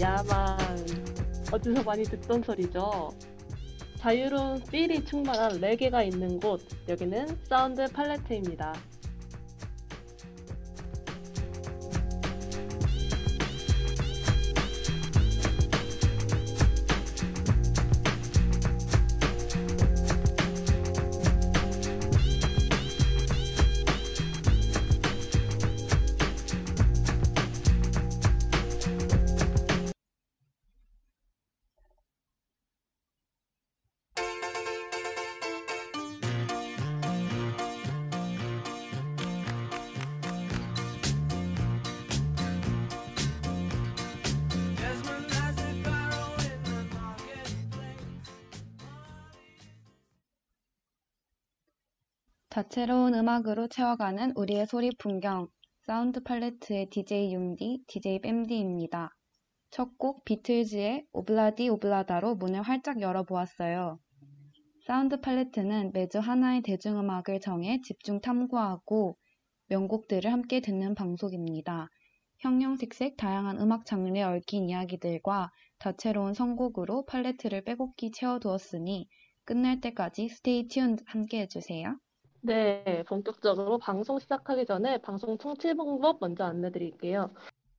야만. 어디서 많이 듣던 소리죠? 자유로운 필이 충만한 레게가 있는 곳, 여기는 사운드 팔레트입니다. 음악으로 채워가는 우리의 소리 풍경, 사운드 팔레트의 DJ 융디, DJ 뺨디입니다. 첫 곡 비틀즈의 오블라디 오블라다로 문을 활짝 열어보았어요. 사운드 팔레트는 매주 하나의 대중음악을 정해 집중 탐구하고 명곡들을 함께 듣는 방송입니다. 형형색색 다양한 음악 장르에 얽힌 이야기들과 다채로운 선곡으로 팔레트를 빼곡히 채워두었으니 끝날 때까지 스테이 튠 함께 해주세요. 네, 본격적으로 방송 시작하기 전에 방송 청취 방법 먼저 안내드릴게요.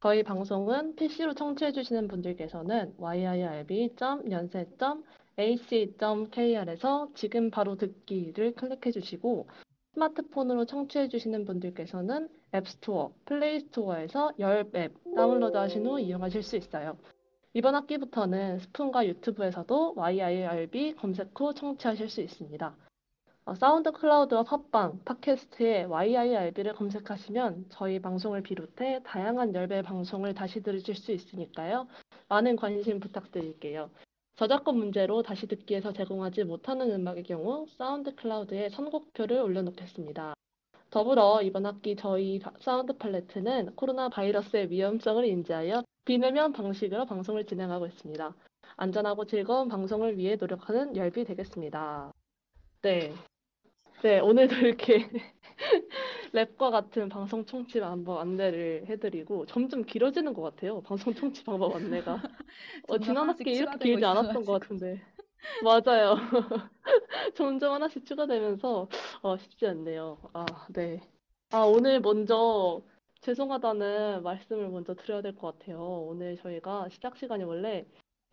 저희 방송은 PC로 청취해주시는 분들께서는 yirb.연세.ac.kr에서 지금 바로 듣기를 클릭해주시고 스마트폰으로 청취해주시는 분들께서는 앱스토어, 플레이스토어에서 열 앱 다운로드 하신 후 이용하실 수 있어요. 이번 학기부터는 스푼과 유튜브에서도 yirb 검색 후 청취하실 수 있습니다. 어, 사운드 클라우드와 팟빵, 팟캐스트에 YIRB를 검색하시면 저희 방송을 비롯해 다양한 YIRB 방송을 다시 들으실 수 있으니까요. 많은 관심 부탁드릴게요. 저작권 문제로 다시 듣기에서 제공하지 못하는 음악의 경우 사운드 클라우드에 선곡표를 올려놓겠습니다. 더불어 이번 학기 저희 사운드 팔레트는 코로나 바이러스의 위험성을 인지하여 비대면 방식으로 방송을 진행하고 있습니다. 안전하고 즐거운 방송을 위해 노력하는 열비 되겠습니다. 네. 네, 오늘도 이렇게 랩과 같은 방송 청취 방법 안내를 해드리고 점점 길어지는 것 같아요. 방송 청취 방법 안내가. 어, 지난 학기 이렇게 길지 않았던 것 같은데. 맞아요. 점점 하나씩 추가되면서 어, 쉽지 않네요. 아, 네. 아, 오늘 먼저 죄송하다는 말씀을 먼저 드려야 될 것 같아요. 오늘 저희가 시작 시간이 원래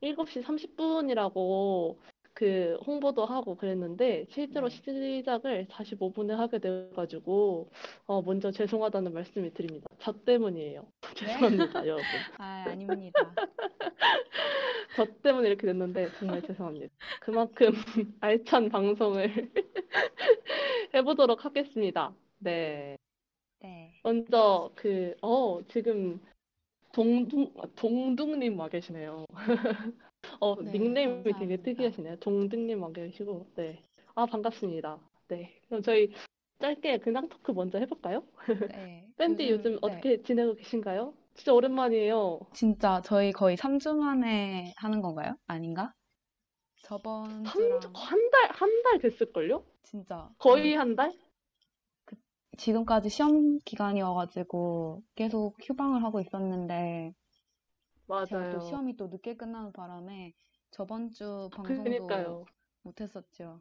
7시 30분이라고 그 홍보도 하고 그랬는데 실제로 네. 시작을 45분에 하게 돼가지고 어, 먼저 죄송하다는 말씀을 드립니다. 저 때문이에요. 죄송합니다, 여러분. 아, 아닙니다. 저 때문에 이렇게 됐는데 정말 죄송합니다. 그만큼 알찬 방송을 해보도록 하겠습니다. 네. 네. 먼저 그, 어, 지금 동둥, 동둥님 와 계시네요. 어, 네, 닉네임이 되게 감사합니다. 특이하시네요. 동등님 와 계시고, 네. 아, 반갑습니다. 네. 그럼 저희 짧게 근황 토크 먼저 해볼까요? 네. 밴디 요즘 네. 어떻게 지내고 계신가요? 진짜 오랜만이에요. 진짜 저희 거의 3주 만에 하는 건가요? 아닌가? 저번 한, 주랑 한 달, 한 달 됐을걸요? 진짜 거의 음, 한 달? 지금까지 시험 기간이어가지고 계속 휴방을 하고 있었는데 제가 또 맞아요. 시험이 또 늦게 끝나는 바람에 저번 주 방송도 그러니까요. 못했었죠.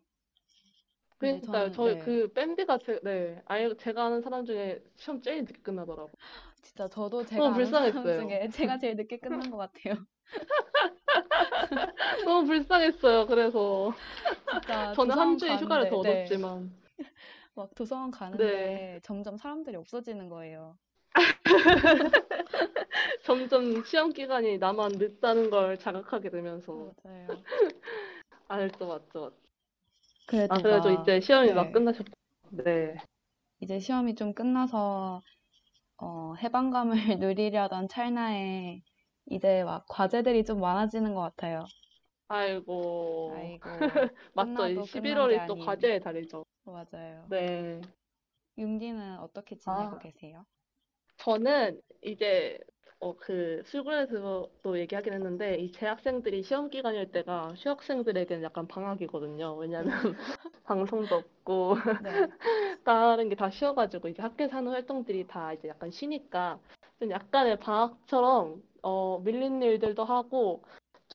근데 그러니까요. 저는 저희 네, 그 밴드가 제, 네, 알, 제가 아는 사람 중에 시험 제일 늦게 끝나더라고. 진짜 저도 제가 아는 사람 불쌍했어요. 중에 제가 제일 늦게 끝난 것 같아요. 너무 불쌍했어요. 그래서 진짜 저는 한 도서관 주의 휴가를 더 가는데 네. 얻었지만. 막 도서관 네. 가는데 점점 사람들이 없어지는 거예요. 점점 시험 기간이 나만 늦다는 걸 자각하게 되면서. 맞아요. 알죠, 맞죠, 맞죠. 그래도 아, 그래도 막 이제 시험이 막 네. 끝나셨고. 네. 이제 시험이 좀 끝나서 어, 해방감을 누리려던 찰나에 이제 막 과제들이 좀 많아지는 것 같아요. 아이고. 아이고, 맞죠. 이 끝나도 끝난 게 11월이 또 아닌. 과제의 달이죠. 맞아요. 네. 융디는 어떻게 지내고 아. 계세요? 저는 이제 어, 그 술군에서도 얘기하긴 했는데 이 재학생들이 시험 기간일 때가 휴학생들에게는 약간 방학이거든요. 왜냐면 방송도 없고 네. 다른 게 다 쉬어가지고 이제 학교에서 하는 활동들이 다 이제 약간 쉬니까 좀 약간의 방학처럼 어, 밀린 일들도 하고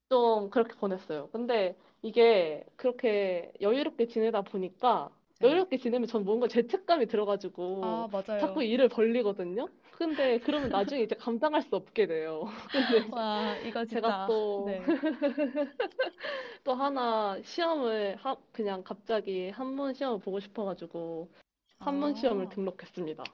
좀 그렇게 보냈어요. 근데 이게 그렇게 여유롭게 지내다 보니까 네. 여유롭게 지내면 전 뭔가 죄책감이 들어가지고 아. 자꾸 일을 벌리거든요. 근데 그러면 나중에 이제 감당할 수 없게 돼요. 근데 와, 이거 제가 진짜. 또 네. 또 하나 시험을 하, 그냥 갑자기 한문 시험을 보고 싶어가지고 한문 시험을 아, 등록했습니다.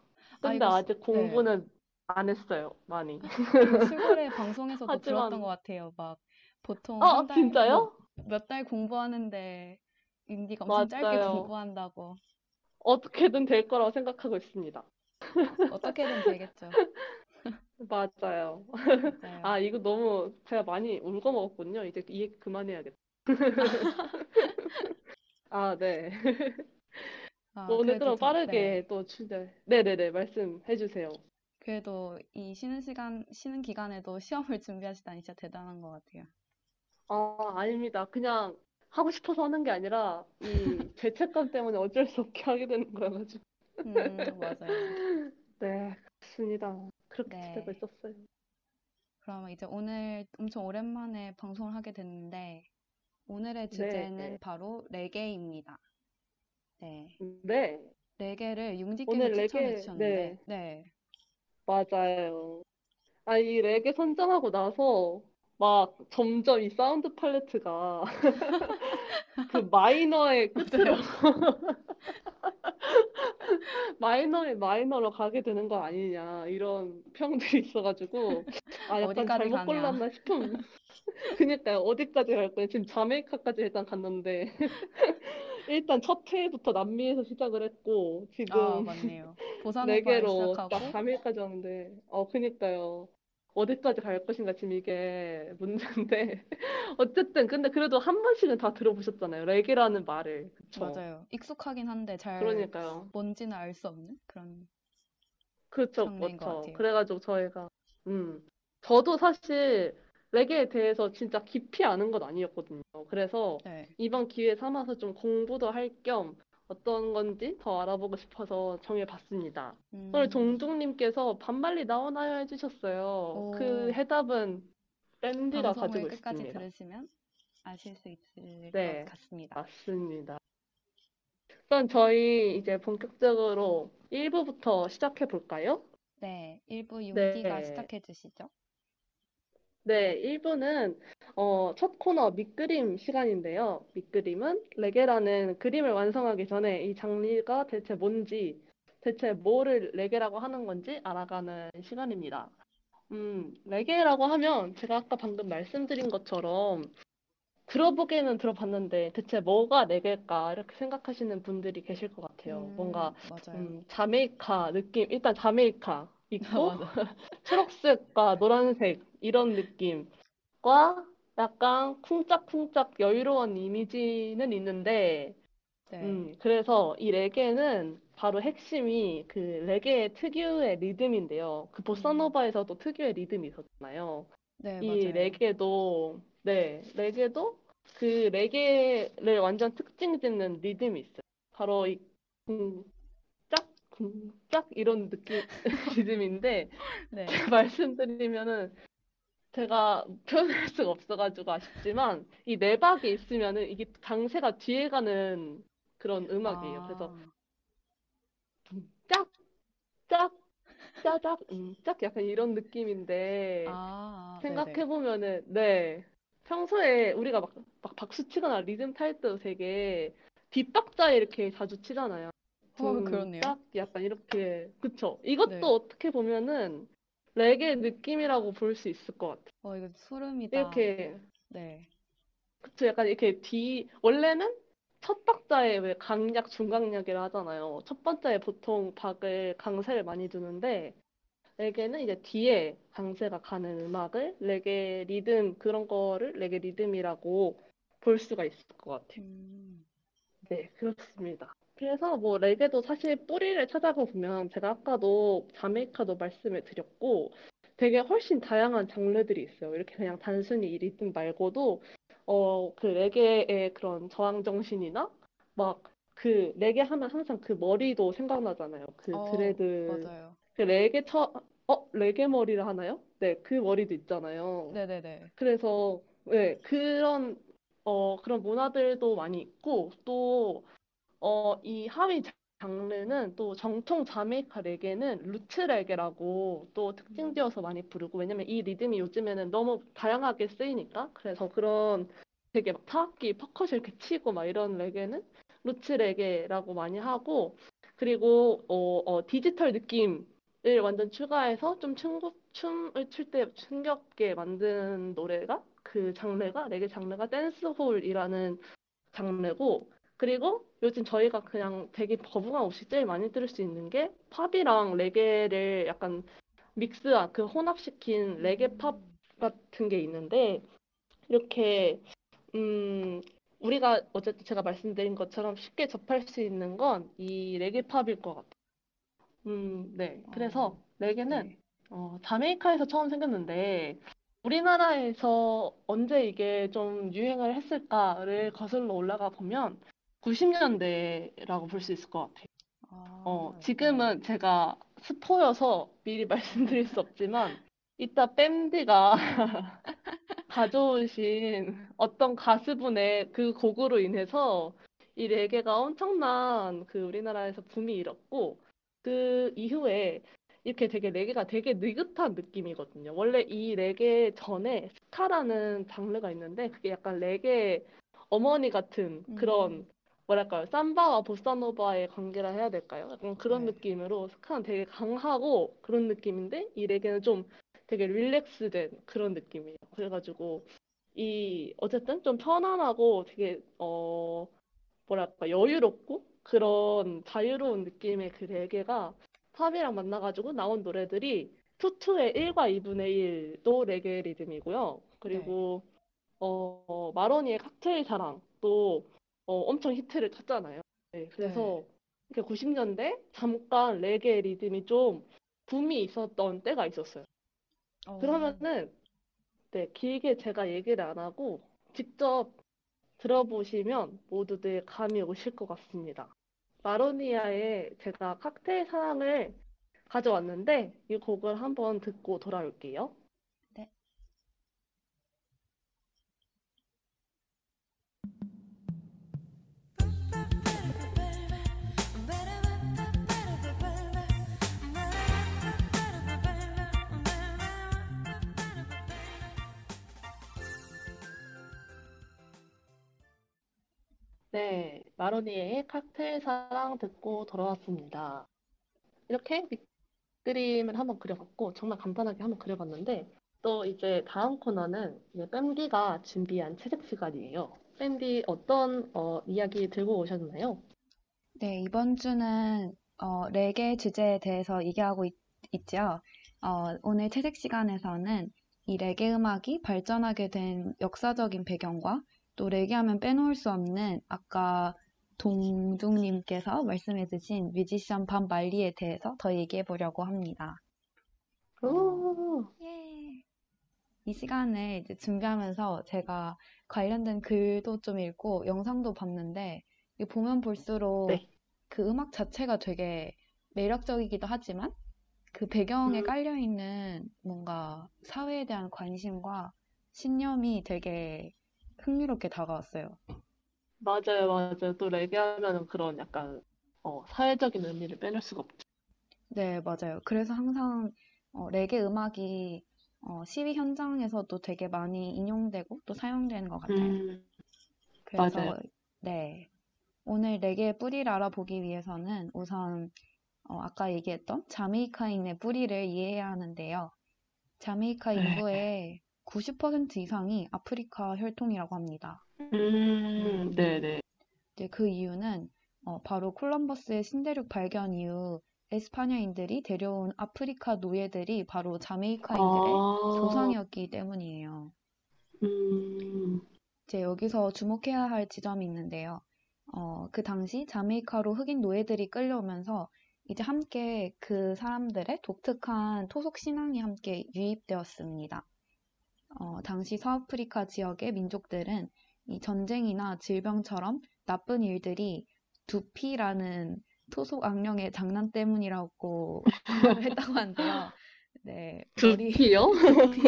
아, 근데 이거, 시- 아직 네. 공부는 안 했어요, 많이. 그 슈거레 방송에서도 들었던 하지만 것 같아요. 막 보통 아, 한 달, 진짜요? 뭐, 몇달 공부하는데 인디가 엄청 짧게 맞아요. 공부한다고. 어떻게든 될 거라고 생각하고 있습니다. 어떻게든 되겠죠. 맞아요. 맞아요. 아, 이거 너무 제가 많이 울고 먹었군요. 이제 이 얘기 그만해야겠다. 아, 네. 아, 오늘 그래도 그럼 저, 네. 빠르게 또 주제. 네네네, 말씀해 주세요. 그래도 이 쉬는 시간, 쉬는 기간에도 시험을 준비하시다니 진짜 대단한 것 같아요. 아, 아닙니다. 그냥 하고 싶어서 하는 게 아니라 이 죄책감 때문에 어쩔 수 없게 하게 되는 거여가지고. 음, 맞아요. 네, 그렇습니다. 그렇게 지내고 네. 있었어요. 그러면 이제 오늘 엄청 오랜만에 방송을 하게 됐는데, 오늘의 주제는 네, 바로 레게입니다. 네. 네. 레게를 융디께서 오늘 추천해 레게, 주셨는데, 네, 네. 맞아요. 아, 이 레게 선정하고 나서 막 점점 이 사운드 팔레트가 그 마이너의 끝으로. 마이너의 마이너로 가게 되는 거 아니냐 이런 평들이 있어가지고. 아 약간 어디까지 잘못 가냐. 골랐나 싶은 그니까요. 어디까지 갈 거예요? 지금 자메이카까지 일단 갔는데. 일단 첫 회부터 남미에서 시작을 했고 아, 지금 맞네요. 네 보사노바에 개로 딱 시작하고, 3일까지 왔는데 어 그니까요 어디까지 갈 것인가 지금 이게 문제인데 어쨌든 근데 그래도 한 번씩은 다 들어보셨잖아요 레게라는 말을 그쵸 맞아요. 익숙하긴 한데 잘 그러니까요 뭔지는 알 수 없는 그런 그렇죠, 그렇죠. 그래가지고 저희가, 음, 저도 사실 레게에 대해서 진짜 깊이 아는 건 아니었거든요. 그래서 네. 이번 기회 삼아서 좀 공부도 할 겸 어떤 건지 더 알아보고 싶어서 정해봤습니다. 오늘 음, 종종님께서 반말리 나오나요 해주셨어요. 그 오, 해답은 밴디가 가지고 끝까지 있습니다. 들으시면 아실 수 있을 것 네, 같습니다. 맞습니다. 그럼 저희 이제 본격적으로 1부부터 시작해 볼까요? 네, 일부 융디가 네. 시작해 주시죠. 네, 1부는 어, 첫 코너 밑그림 시간인데요. 밑그림은 레게라는 그림을 완성하기 전에 이 장르가 대체 뭔지, 대체 뭐를 레게라고 하는 건지 알아가는 시간입니다. 음, 레게라고 하면 제가 아까 방금 말씀드린 것처럼 들어보기는 들어봤는데 대체 뭐가 레게일까 이렇게 생각하시는 분들이 계실 것 같아요. 뭔가 음, 맞아요. 음, 자메이카 느낌, 일단 자메이카 있고. 초록색과 노란색 이런 느낌과 약간 쿵짝쿵짝 여유로운 이미지는 있는데 네, 음, 그래서 이 레게는 바로 핵심이 그 레게의 특유의 리듬인데요. 그 음, 보사노바에서도 특유의 리듬이 있었잖아요. 네, 이 맞아요. 레게도 네, 레게도 그 레게를 완전 특징 짓는 리듬이 있어요. 바로 이 쿵짝 쿵짝 이런 느낌 리듬인데 네, 말씀드리면은 제가 표현할 수가 없어가지고 아쉽지만 이 내박이 있으면은 이게 강세가 뒤에 가는 그런 음악이에요. 그래서 아, 짝, 짝, 짜작, 음, 짝 약간 이런 느낌인데 아, 네네. 생각해 보면은 네 평소에 우리가 막, 막 박수 치거나 리듬 탈 때도 되게 뒷박자에 이렇게 자주 치잖아요. 어, 둥, 그렇네요. 짝, 약간 이렇게 그쵸? 네. 이것도 어떻게 보면은 레게 느낌이라고 볼 수 있을 것 같아요. 어, 이거 소름이다. 이렇게 네, 그쵸? 약간 이렇게 뒤 원래는 첫 박자에 왜 강약, 중강약이라 하잖아요. 첫 번째에 보통 박을 강세를 많이 두는데 레게는 이제 뒤에 강세가 가는 음악을 레게 리듬 그런 거를 레게 리듬이라고 볼 수가 있을 것 같아요. 음, 네, 그렇습니다. 그래서 뭐 레게도 사실 뿌리를 찾아가 보면 제가 아까도 자메이카도 말씀을 드렸고 되게 훨씬 다양한 장르들이 있어요. 이렇게 그냥 단순히 이 리듬 말고도 어, 그 레게의 그런 저항 정신이나 막 그 레게 하면 항상 그 머리도 생각나잖아요. 그 어, dread 맞아요. 그 레게 처 어, 레게 머리를 하나요? 네, 그 머리도 있잖아요. 네네네. 그래서 네, 그런 어 그런 문화들도 많이 있고 또 어 이 하위 장르는 또 정통 자메이카 레게는 root 레게라고 또 특징지어서 많이 부르고 왜냐면 이 리듬이 요즘에는 너무 다양하게 쓰이니까. 그래서 그런 되게 막 타악기 퍼커션을 이렇게 치고 막 이런 레게는 root 레게라고 많이 하고 그리고 어, 어 디지털 느낌 을 완전 추가해서 좀 춤, 춤을 출때 흥겹게 만든 노래가 그 장르가 레게 장르가 댄스홀이라는 장르고 그리고 요즘 저희가 그냥 되게 거부감 없이 제일 많이 들을 수 있는 게 팝이랑 레게를 약간 믹스한 그 혼합시킨 레게 팝 같은 게 있는데 이렇게 음 우리가 어쨌든 제가 말씀드린 것처럼 쉽게 접할 수 있는 건 이 레게 팝일 것 같아요. 음, 네. 그래서 어, 레게는 네. 어, 자메이카에서 처음 생겼는데 우리나라에서 언제 이게 좀 유행을 했을까를 거슬러 올라가 보면 90년대라고 볼 수 있을 것 같아요. 어, 아, 네. 지금은 제가 스포여서 미리 말씀드릴 수 없지만 이따 밴드가 가져오신 어떤 가수분의 그 곡으로 인해서 이 레게가 엄청난 그 우리나라에서 붐이 일었고 그 이후에 이렇게 되게 레게가 되게 느긋한 느낌이거든요. 원래 이 레게 전에 스카라는 장르가 있는데 그게 약간 레게 어머니 같은 음, 그런 뭐랄까요? 삼바와 보사노바의 관계라 해야 될까요? 약간 그런 네. 느낌으로 스카는 되게 강하고 그런 느낌인데 이 레게는 좀 되게 릴렉스된 그런 느낌이에요. 그래가지고 이 어쨌든 좀 편안하고 되게 어 뭐랄까 여유롭고 그런 자유로운 느낌의 그 레게가 팝이랑 만나가지고 나온 노래들이 투투의 1과 2분의 1도 레게 리듬이고요. 네. 그리고 어 마로니의 칵테일 사랑도 어, 엄청 히트를 쳤잖아요. 네, 네. 그래서 이렇게 90년대 잠깐 레게 리듬이 좀 붐이 있었던 때가 있었어요. 어, 그러면은 네, 길게 제가 얘기를 안 하고 직접 들어보시면 모두들 감이 오실 것 같습니다. 마로니아의 제가 칵테일 사랑을 가져왔는데 이 곡을 한번 듣고 돌아올게요. 네, 마로니에의 칵테일 사랑 듣고 돌아왔습니다. 이렇게 밑그림을 한번 그려봤고 정말 간단하게 한번 그려봤는데 또 이제 다음 코너는 이제 뺨디가 준비한 채색 시간이에요. 뺨디 어떤 어, 이야기 들고 오셨나요? 네, 이번 주는 어, 레게 주제에 대해서 얘기하고 있, 있죠. 어, 오늘 채색 시간에서는 이 레게 음악이 발전하게 된 역사적인 배경과 또 레게 하면 빼놓을 수 없는 아까 동중님께서 말씀해주신 뮤지션 반 말리에 대해서 더 얘기해 보려고 합니다. 어, 오, 예. 이 시간을 이제 준비하면서 제가 관련된 글도 좀 읽고 영상도 봤는데 보면 볼수록 네. 그 음악 자체가 되게 매력적이기도 하지만 그 배경에 음, 깔려 있는 뭔가 사회에 대한 관심과 신념이 되게 흥미롭게 다가왔어요. 맞아요, 맞아요. 또 레게 하면은 그런 약간 어, 사회적인 의미를 빼놓을 수가 없죠. 네, 맞아요. 그래서 항상 어, 레게 음악이 어, 시위 현장에서도 되게 많이 인용되고 또 사용되는 것 같아요. 음, 맞아요. 그래서 네, 오늘 레게의 뿌리를 알아보기 위해서는 우선 어, 아까 얘기했던 자메이카인의 뿌리를 이해해야 하는데요. 자메이카 네. 인구의 90% 이상이 아프리카 혈통이라고 합니다. 음, 음, 네네. 이제 그 이유는 어, 바로 콜럼버스의 신대륙 발견 이후 에스파냐인들이 데려온 아프리카 노예들이 바로 자메이카인들의 아, 조상이었기 때문이에요. 음, 이제 여기서 주목해야 할 지점이 있는데요. 어, 그 당시 자메이카로 흑인 노예들이 끌려오면서 이제 함께 그 사람들의 독특한 토속 신앙이 함께 유입되었습니다. 어, 당시 서아프리카 지역의 민족들은 이 전쟁이나 질병처럼 나쁜 일들이 두피라는 토속 악령의 장난 때문이라고 했다고 하는데요. 네, 두피요? 두피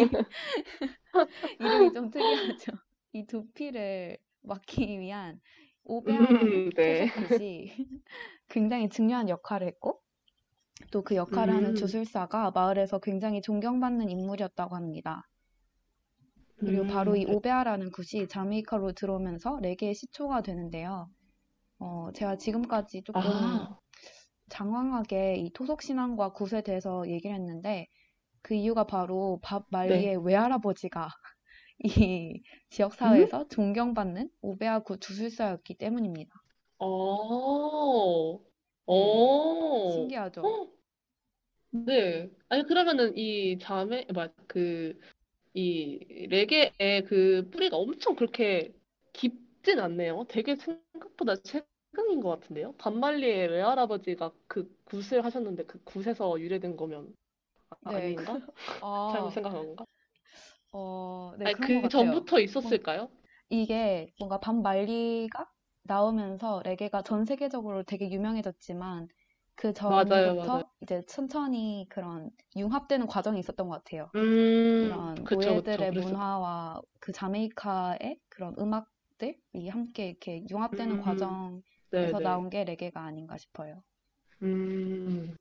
이름이 좀 특이하죠. 이 두피를 막기 위한 오베아라는 음, 네. 토속굿이 굉장히 중요한 역할을 했고 또 그 역할을 하는 음, 주술사가 마을에서 굉장히 존경받는 인물이었다고 합니다. 그리고 바로 음, 이 네. 오베아라는 굿이 자메이카로 들어오면서 레게의 시초가 되는데요. 어, 제가 지금까지 조금 아, 장황하게 이 토속 신앙과 굿에 대해서 얘기를 했는데 그 이유가 바로 밥 네. 말리의 외할아버지가 이 지역 음? 사회에서 존경받는 오베아 굿 주술사였기 때문입니다. 어, 네, 어, 신기하죠? 어, 네. 아니, 그러면은 이 자매, 뭐, 그, 이 레게의 그 뿌리가 엄청 그렇게 깊진 않네요. 되게 생각보다 최근인 것 같은데요. 밥 말리의 외할아버지가 그 굿을 하셨는데 그 굿에서 유래된 거면 아, 네, 그, 아닌가? 잘못 아, 생각한 건가? 어, 네, 아니, 그. 전부터 뭔, 있었을까요? 이게 뭔가 밥 말리가 나오면서 레게가 전 세계적으로 되게 유명해졌지만 그. 전부터 이제 천천히 그런 융합되는 과정이 있었던 것 같아요. 음, 이런 그쵸. 노예들의 문화와 그 자메이카의 그런 음악들이 함께 이렇게 융합되는 음, 과정에서 네네. 나온 게 레게가 아닌가 싶어요. 음,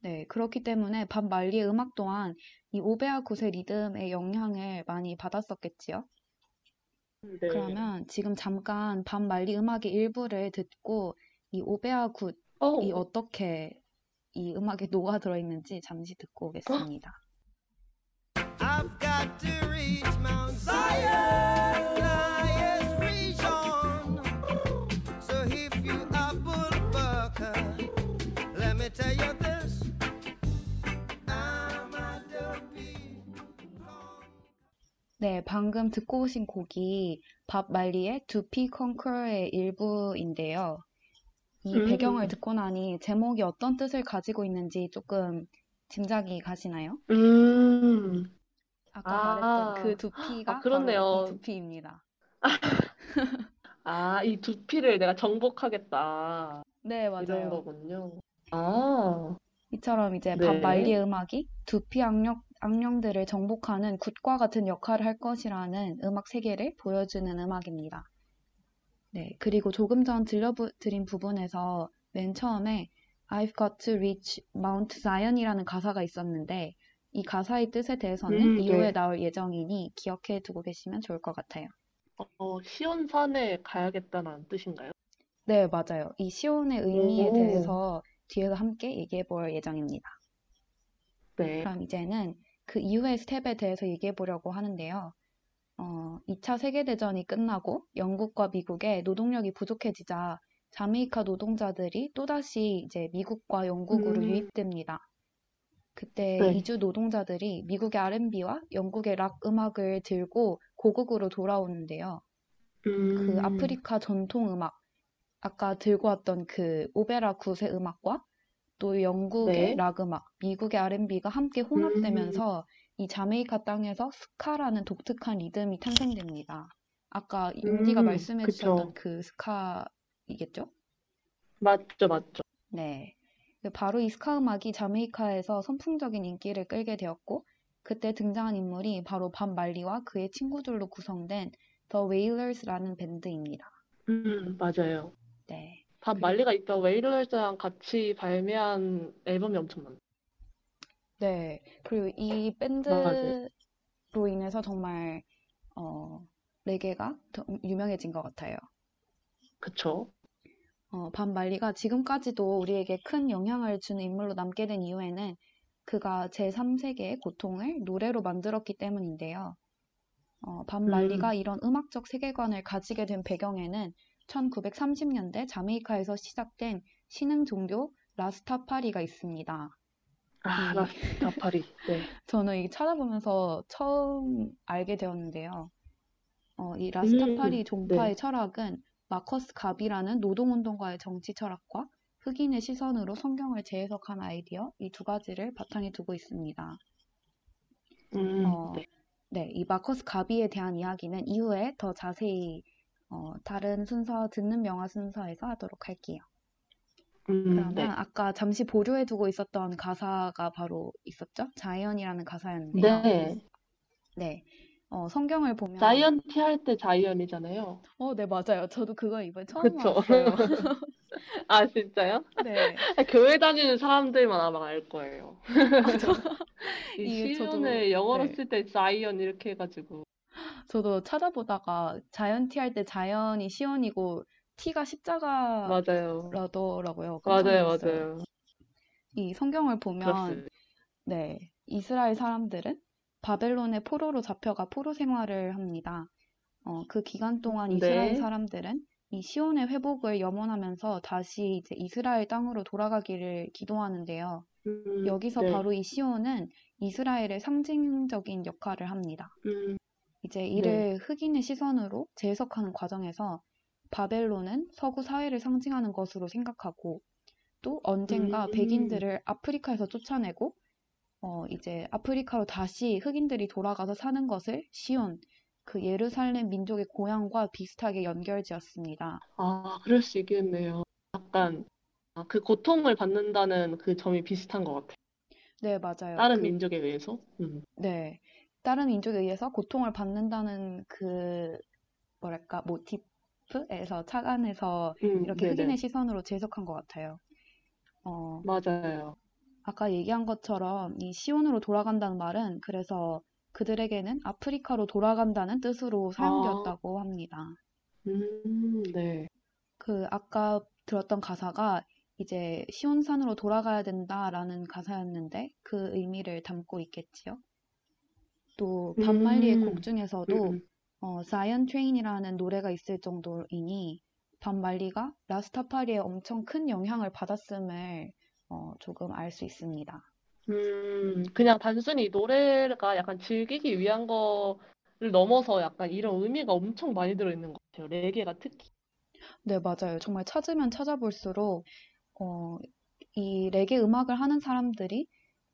네, 그렇기 때문에 밥 말리의 음악 또한 이 오베아 굿의 리듬의 영향을 많이 받았었겠지요. 네. 그러면 지금 잠깐 밥 말리 음악의 일부를 듣고 이 오베아 굿 이 어, 어떻게 이 음악에 녹아 들어 있는지 잠시 듣고 오겠습니다. I've got to reach Mount Zion, highest region. So if you are bull bucker, let me tell you this. I'm a dopey. 네, 방금 듣고 오신 곡이 밥 말리의 두피 컨커의 일부인데요. 이 배경을 음, 듣고 나니 제목이 어떤 뜻을 가지고 있는지 조금 짐작이 가시나요? 음, 아까 말했던 그 아, 아, 두피가 바로 이 그렇네요. 두피입니다. 아, 이 두피를 내가 정복하겠다. 네, 이런 맞아요. 거군요. 아, 이처럼 이제 밥 네. 말리의 음악이 두피 악령, 악령들을 정복하는 굿과 같은 역할을 할 것이라는 음악 세계를 보여주는 음악입니다. 네, 그리고 조금 전 들려드린 부분에서 맨 처음에 I've got to reach Mount Zion이라는 가사가 있었는데 이 가사의 뜻에 대해서는 음, 이후에 네. 나올 예정이니 기억해 두고 계시면 좋을 것 같아요. 어, 시온산에 가야겠다는 뜻인가요? 네, 맞아요. 이 시온의 의미에 오, 대해서 뒤에서 함께 얘기해 볼 예정입니다. 네. 그럼 이제는 그 이후의 스텝에 대해서 얘기해 보려고 하는데요. 어, 2차 세계대전이 끝나고 영국과 미국의 노동력이 부족해지자 자메이카 노동자들이 또다시 이제 미국과 영국으로 음, 유입됩니다. 그때 네. 이주 노동자들이 미국의 R&B와 영국의 락 음악을 들고 고국으로 돌아오는데요. 그 음, 아프리카 전통 음악, 아까 들고 왔던 그 오페라 굿의 음악과 또 영국의 네. 락 음악, 미국의 R&B가 함께 음, 혼합되면서 이 자메이카 땅에서 스카라는 독특한 리듬이 탄생됩니다. 아까 윤디가 음, 말씀해 주셨던 그쵸. 그 스카이겠죠? 맞죠, 맞죠. 네. 바로 이 스카 음악이 자메이카에서 선풍적인 인기를 끌게 되었고, 그때 등장한 인물이 바로 밥 말리와 그의 친구들로 구성된 The Wailers.라는 밴드입니다. 음, 맞아요. 네. 밥 그리고 말리가 있던 웨일러즈랑 같이 발매한 앨범이 엄청 많아요. 네. 그리고 이 맞아요. 밴드로 인해서 정말 어, 레게가 더 유명해진 것 같아요. 그쵸? 어, 밥 말리가 지금까지도 우리에게 큰 영향을 주는 인물로 남게 된 이유에는 그가 제3세계의 고통을 노래로 만들었기 때문인데요. 어, 밥 말리가 음, 이런 음악적 세계관을 가지게 된 배경에는 1930년대 자메이카에서 시작된 신흥 종교 라스타파리가 있습니다. 아, 이 라스타파리. 네. 저는 이 찾아보면서 처음 알게 되었는데요. 어, 이 음, 라스타파리 네. 종파의 철학은 마커스 갑이라는 노동운동가의 정치 철학과 흑인의 시선으로 성경을 재해석한 아이디어 이 두 가지를 바탕에 두고 있습니다. 음, 어, 네. 네, 이 마커스 가비에 대한 이야기는 이후에 더 자세히 어, 다른 순서 듣는 명화 순서에서 하도록 할게요. 음, 그러면 네. 아까 잠시 보류해두고 있었던 가사가 바로 있었죠? 자이언이라는 가사였는데요. 네. 네. 어, 성경을 보면 자이언티 할 때 자이언이잖아요. 어, 네, 맞아요. 저도 그거 이번에 처음 그쵸. 알았어요. 아, 진짜요? 네. 아, 교회 다니는 사람들만 아마 알 거예요. 아, 저, 이 시온을 영어로 네. 쓸때 자이언 이렇게 해가지고. 저도 찾아보다가 자이언티 할 때 자이언이 시온이고 T가 십자가라더라고요. 맞아요. 깜짝 맞아요, 놀랐어요. 맞아요. 이 성경을 보면 그렇습니다. 네, 이스라엘 사람들은 바벨론의 포로로 잡혀가 포로 생활을 합니다. 어, 그 기간 동안 이스라엘 네. 사람들은 이 시온의 회복을 염원하면서 다시 이제 이스라엘 땅으로 돌아가기를 기도하는데요. 음, 여기서 네. 바로 이 시온은 이스라엘의 상징적인 역할을 합니다. 음, 이제 이를 흑인의 시선으로 재해석하는 과정에서 바벨론은 서구 사회를 상징하는 것으로 생각하고 또 언젠가 음. 백인들을 아프리카에서 쫓아내고 어 이제 아프리카로 다시 흑인들이 돌아가서 사는 것을 시온 그 예루살렘 민족의 고향과 비슷하게 연결지었습니다. 아, 그럴 수 있겠네요. 약간 아, 그 고통을 받는다는 그 점이 비슷한 것 같아요. 네, 맞아요. 다른 그- 민족에 의해서. 음. 네. 다른 민족에 의해서 고통을 받는다는 그 뭐랄까 모티 프에서 착안해서 음, 이렇게 네네. 흑인의 시선으로 재해석한 것 같아요. 어, 맞아요. 아까 얘기한 것처럼 이 시온으로 돌아간다는 말은 그래서 그들에게는 아프리카로 돌아간다는 뜻으로 사용되었다고 합니다. 음, 네. 그 아까 들었던 가사가 이제 시온산으로 돌아가야 된다라는 가사였는데 그 의미를 담고 있겠지요. 또 밥 말리의 음. 곡 중에서도 음, 음. 어, Zion Train이라는 노래가 있을 정도이니 밥 말리가 라스타파리에 엄청 큰 영향을 받았음을 어, 조금 알 수 있습니다. 음, 그냥 단순히 노래가 약간 즐기기 위한 거를 넘어서 약간 이런 의미가 엄청 많이 들어있는 것 같아요. 레게가 특히. 네, 맞아요. 정말 찾으면 찾아볼수록 어, 이 레게 음악을 하는 사람들이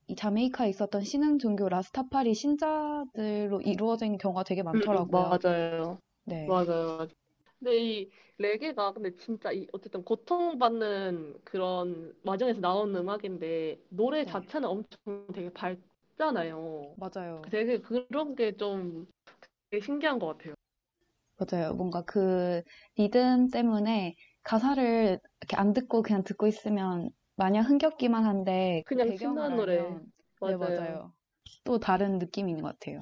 이 자메이카에 있었던 신흥 종교 라스타파리 신자들로 이루어진 경우가 되게 많더라고요. 음, 맞아요. 네. 맞아요. 근데 이 레게가 근데 진짜 이 어쨌든 고통받는 그런 와중에서 나오는 음악인데 노래 네. 자체는 엄청 되게 밝잖아요. 맞아요. 되게 그런 게좀 되게 신기한 것 같아요. 맞아요. 뭔가 그 리듬 때문에 가사를 이렇게 안 듣고 그냥 듣고 있으면 마냥 흥겹기만 한데 그 그냥 신나는 노래. 네, 맞아요. 맞아요. 또 다른 느낌이 있는 것 같아요.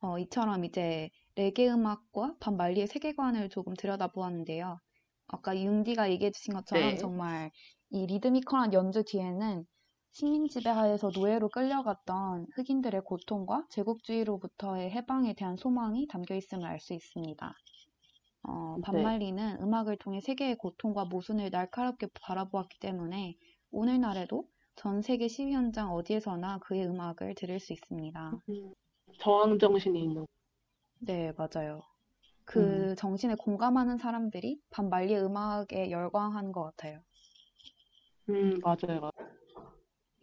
어, 이처럼 이제 레게 음악과 밥 말리의 세계관을 조금 들여다보았는데요. 아까 융디가 얘기해 주신 것처럼 네. 정말 이 리드미컬한 연주 뒤에는 식민 지배하에서 노예로 끌려갔던 흑인들의 고통과 제국주의로부터의 해방에 대한 소망이 담겨 있음을 알 수 있습니다. 어, 네. 반말리는 음악을 통해 세계의 고통과 모순을 날카롭게 바라보았기 때문에 오늘날에도 전 세계 시위 현장 어디에서나 그의 음악을 들을 수 있습니다. 음, 저항 정신이 있는. 네, 맞아요. 그 정신에 공감하는 사람들이 반말리의 음악에 열광하는 것 같아요. 음, 맞아요. 맞아요.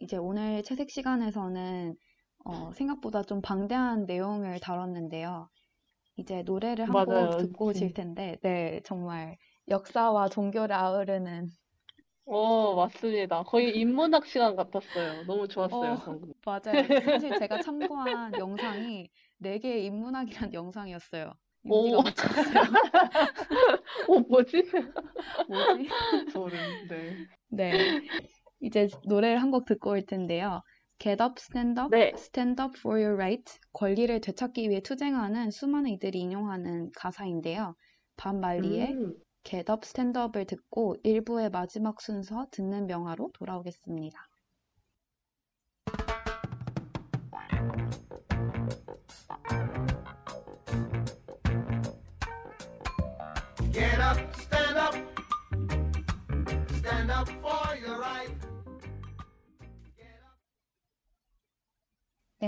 이제 오늘 채색 시간에서는 어, 생각보다 좀 방대한 내용을 다뤘는데요. 이제 노래를 한 곡. 듣고 오실 음. 텐데, 네, 정말 역사와 종교를 아우르는, 어, 맞습니다. 거의 인문학 시간 같았어요. 너무 좋았어요, 어, 방금. 맞아요. 사실 제가 참고한 영상이 네 개의 인문학이란 영상이었어요. 오. 맞췄어요. 어, 뭐지? 뭐지? 소름. 네. 네. 이제 노래를 한 곡 듣고 올 텐데요. Get up, stand up, 네. stand up for your right. 권리를 되찾기 위해 투쟁하는 수많은 이들이 인용하는 가사인데요. 반말리의 음, Get up, stand up을 듣고 1부의 마지막 순서 듣는 명화로 돌아오겠습니다.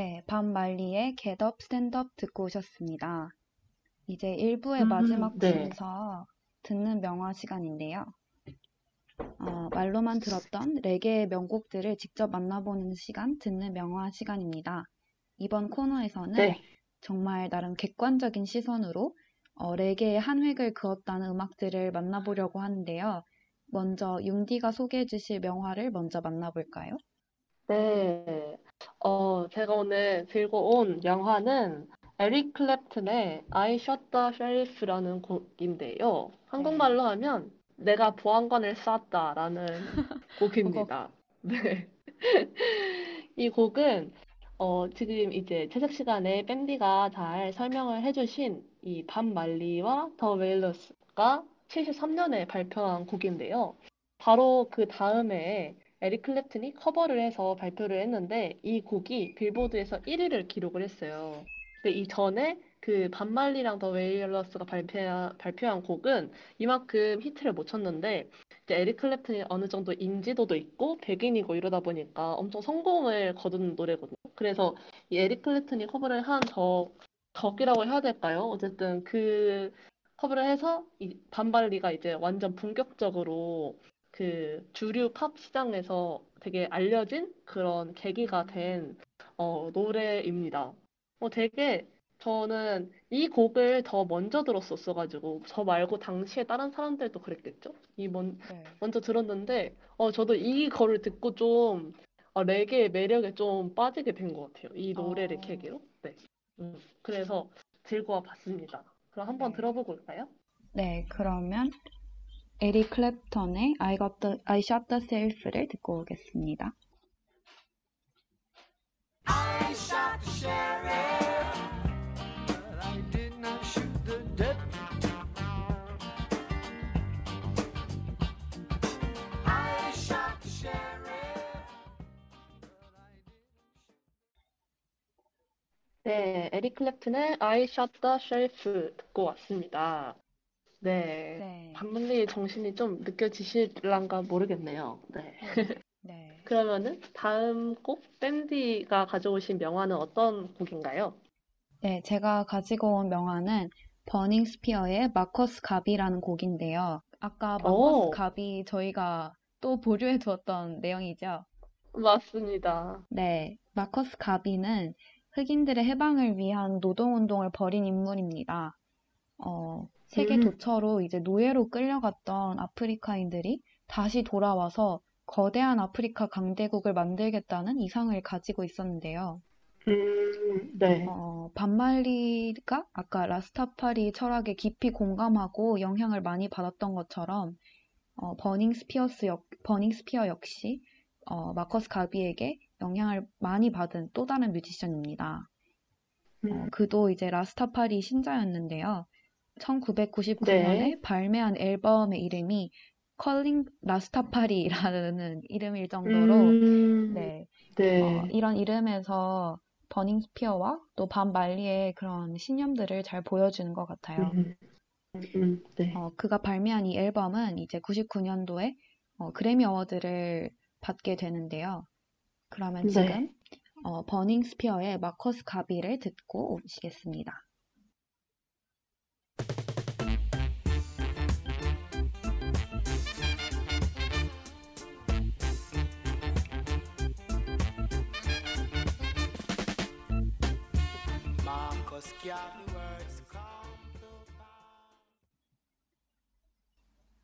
네, up, stand up 듣고 오셨습니다. 이제 1부의 음, 마지막 네. 순서 듣는 명화 시간인데요. 어, 말로만 들었던 레게의 명곡들을 직접 만나보는 시간, 듣는 명화 시간입니다. 이번 코너에서는 네. 정말 나름 객관적인 시선으로 어, 레게의 한 획을 그었다는 음악들을 만나보려고 하는데요. 먼저 융디가 소개해 주실 명화를 먼저 만나볼까요? 네. 어, 제가 오늘 들고 온 영화는 에릭 클랩튼의 I Shot the Sheriff라는 곡인데요. 한국말로 하면 내가 보안관을 쐈다라는 곡입니다. 네. 이 곡은 어, 지금 이제 채색 시간에 밴디가 잘 설명을 해주신 이반 말리와 더 웨일러스가 73년에 발표한 곡인데요. 바로 그 다음에 에릭 클랩튼이 커버를 해서 발표를 했는데 이 곡이 빌보드에서 1위를 기록을 했어요. 근데 이 전에 그 밥 말리랑 더 웨일러스가 발표한, 발표한 곡은 이만큼 히트를 못 쳤는데 이제 에릭 클랩튼이 어느 정도 인지도도 있고 백인이고 이러다 보니까 엄청 성공을 거둔 노래거든요. 그래서 이 에릭 클랩튼이 커버를 한 적, 적이라고 해야 될까요? 어쨌든 그 커버를 해서 이 반발리가 이제 완전 본격적으로 그 주류 팝 시장에서 되게 알려진 그런 계기가 된 어, 노래입니다. 어, 되게 저는 이 곡을 더 먼저 들었었어가지고 저 말고 당시에 다른 사람들도 그랬겠죠? 이 먼, 네. 먼저 들었는데 어, 저도 이거를 듣고 좀 어, 레게의 매력에 좀 빠지게 된 것 같아요. 이 노래를 어. 계기로. 네. 음, 그래서 들고 와 봤습니다. 그럼 한번 네. 들어보고 올까요? 네, 그러면 에릭 클랩턴의 I got the, I shot the sheriff를 듣고 오겠습니다. I shot the sheriff, but I did not shoot the deputy. I shot the sheriff. 네, 에릭 클랩튼의 I Shot the Sheriff 듣고 왔습니다. 네, 네. 밥 말리의 정신이 좀 느껴지실란가 모르겠네요. 네. 네. 그러면은 다음 곡 밴디가 가져오신 명화는 어떤 곡인가요? 네, 제가 가지고 온 명화는 버닝 스피어의 마커스 가비라는 곡인데요. 아까 마커스 오. 가비 저희가 또 보류해 두었던 내용이죠. 맞습니다. 네, 마커스 가비는 흑인들의 해방을 위한 노동운동을 벌인 인물입니다. 어, 세계 음. 도처로 이제 노예로 끌려갔던 아프리카인들이 다시 돌아와서 거대한 아프리카 강대국을 만들겠다는 이상을 가지고 있었는데요. 음, 네. 어, 반말리가 아까 라스타파리 철학에 깊이 공감하고 영향을 많이 받았던 것처럼 어, 버닝 스피어스 역, 버닝 스피어 역시 어, 마커스 가비에게 영향을 많이 받은 또 다른 뮤지션입니다. 어, 음, 그도 이제 라스타파리 신자였는데요. 1999년에 네. 발매한 앨범의 이름이 Calling Rastafari라는 이름일 정도로 음, 네, 네. 어, 이런 이름에서 버닝 스피어와 또 밥 말리의 그런 신념들을 잘 보여주는 것 같아요. 음, 음, 네. 어, 그가 발매한 이 앨범은 이제 99년도에 그래미 어워드를 받게 되는데요. 그러면 네. 지금 어, 버닝 스피어의 마커스 가비를 듣고 오시겠습니다.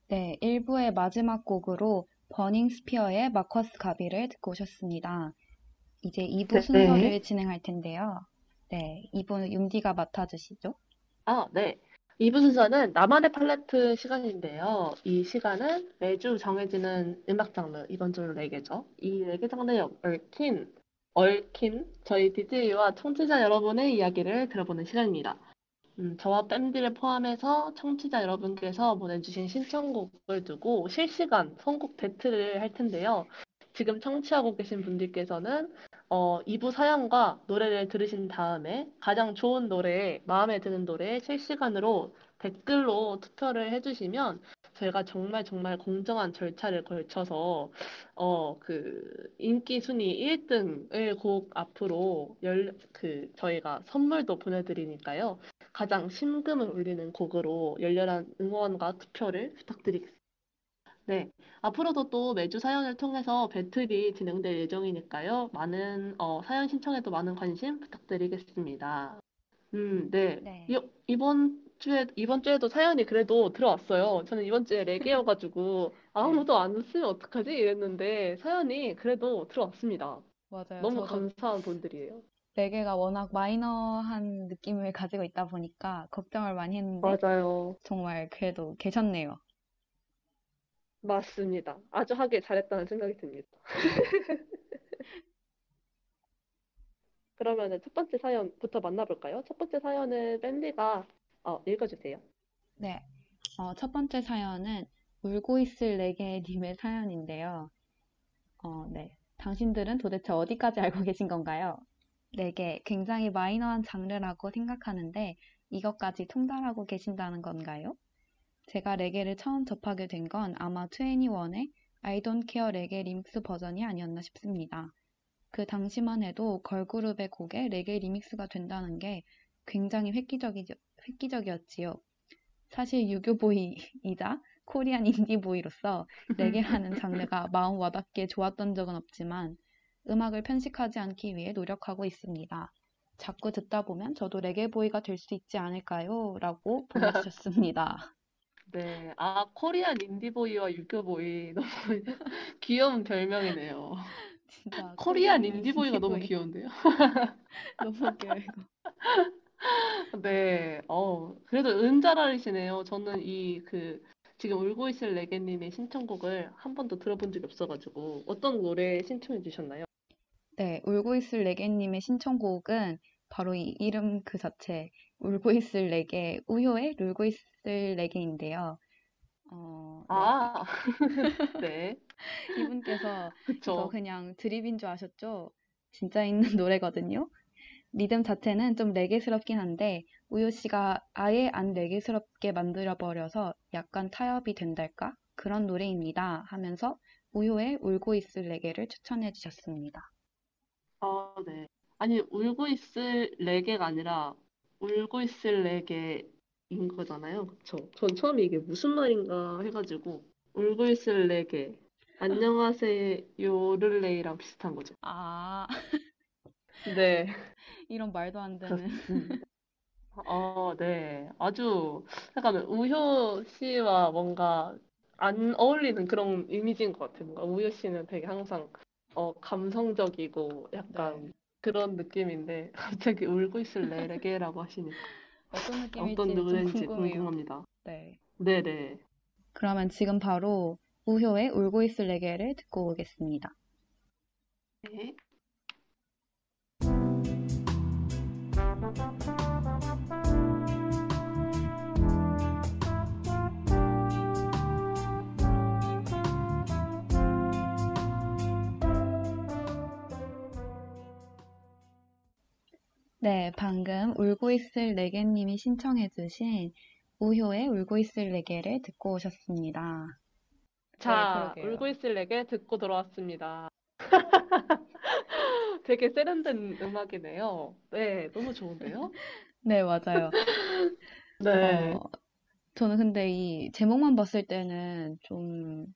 네, 1부의 마지막 곡으로 버닝 스피어의 마커스 가비를 듣고 오셨습니다. 이제 2부 네. 순서를 진행할 텐데요. 네, 2부는 융디가 맡아주시죠. 아, 네. 2부 순서는 나만의 팔레트 시간인데요. 이 시간은 매주 정해지는 음악 장르, 이번 주는 레게죠. 이 레게 장르에 얽힌, 얽힌 저희 DJ와 청취자 여러분의 이야기를 들어보는 시간입니다. 음, 저와 밴드를 포함해서 청취자 여러분께서 보내주신 신청곡을 두고 실시간 선곡 배틀을 할 텐데요. 지금 청취하고 계신 분들께서는 어, 2부 사연과 노래를 들으신 다음에 가장 좋은 노래, 마음에 드는 노래 실시간으로 댓글로 투표를 해주시면 저희가 정말 정말 공정한 절차를 걸쳐서 어, 그 인기 순위 1등을 곡 앞으로 열, 그 저희가 선물도 보내드리니까요. 가장 심금을 울리는 곡으로 열렬한 응원과 투표를 부탁드리겠습니다. 네. 앞으로도 또 매주 사연을 통해서 배틀이 진행될 예정이니까요. 많은 어, 사연 신청에도 많은 관심 부탁드리겠습니다. 음, 네. 네. 이, 이번 주에, 이번 주에도 사연이 그래도 들어왔어요. 저는 이번 주에 레게여가지고 아무도 안 쓰면 어떡하지? 이랬는데 사연이 그래도 들어왔습니다. 맞아요. 너무 저도 감사한 분들이에요. 레게가 워낙 마이너한 느낌을 가지고 있다 보니까 걱정을 많이 했는데 맞아요. 정말 그래도 계셨네요. 맞습니다. 아주 하길 잘했다는 생각이 듭니다. 그러면은 첫 번째 사연부터 만나볼까요? 첫 번째 사연은 밴디가 어, 읽어주세요. 네. 어, 첫 번째 사연은 울고 있을 레게님의 사연인데요. 어, 네. 당신들은 도대체 어디까지 알고 계신 건가요? 레게, 굉장히 마이너한 장르라고 생각하는데 이것까지 통달하고 계신다는 건가요? 제가 레게를 처음 접하게 된 건 아마 21의 I Don't Care 레게 리믹스 버전이 아니었나 싶습니다. 그 당시만 해도 걸그룹의 곡에 레게 리믹스가 된다는 게 굉장히 획기적이, 획기적이었지요. 사실 유교보이이자 Korean indie boy로서 레게라는 장르가 마음 와닿기에 좋았던 적은 없지만 음악을 편식하지 않기 위해 노력하고 있습니다. 자꾸 듣다 보면 저도 레게 boy가 될 수 있지 않을까요? 라고 보내주셨습니다. 네, 아, Korean indie boy와 유교 boy 너무 귀여운 별명이네요. 진짜 Korean Korean indie boy가 너무 인디보이. 귀여운데요? 너무 웃겨요, 이거. 네, 어, 그래도 음잘알이시네요. 저는 이 그 지금 울고 있을 레게님의 신청곡을 한 번도 들어본 적이 없어가지고 어떤 노래 신청해 주셨나요? 네, 울고 있을 레게님의 신청곡은 바로 이 이름 그 자체, 울고 있을 레게, 우효의 울고 있을 레게인데요. 어, 네. 아, 네, 이분께서 이거 그쵸. 그냥 드립인 줄 아셨죠? 진짜 있는 노래거든요. 리듬 자체는 좀 레게스럽긴 한데 우효 씨가 아예 안 레게스럽게 만들어버려서 약간 타협이 된달까? 그런 노래입니다. 하면서 우효의 울고 있을 레게를 추천해 주셨습니다. 아, 네. 아니, 울고 있을 레게가 아니라 울고 있을 레게인 거잖아요. 그쵸? 전 처음에 이게 무슨 말인가 해가지고 울고 있을 레게 안녕하세요 요를레이랑 비슷한 거죠. 아, 네. 이런 말도 안 되는. 아, 네. 아주 약간 우효 씨와 뭔가 안 어울리는 그런 이미지인 것 같아요. 뭔가 우효 씨는 되게 항상 어, 감성적이고 약간 네. 그런 느낌인데 갑자기 울고 있을 레게라고 하시니까 어떤 어떤 느낌일지 좀 노래인지. 궁금합니다. 네. 네네. 그러면 지금 바로 우효의 울고 있을 레게를 듣고 오겠습니다. 네. 네, 방금 울고 있을 레게님이 신청해 주신 우효의 울고 있을 레게를 듣고 오셨습니다. 자, 그러게요. 울고 있을 레게 듣고 돌아왔습니다. 되게 세련된 음악이네요. 네, 너무 좋은데요? 네, 맞아요. 네. 어, 저는 근데 이 제목만 봤을 때는 좀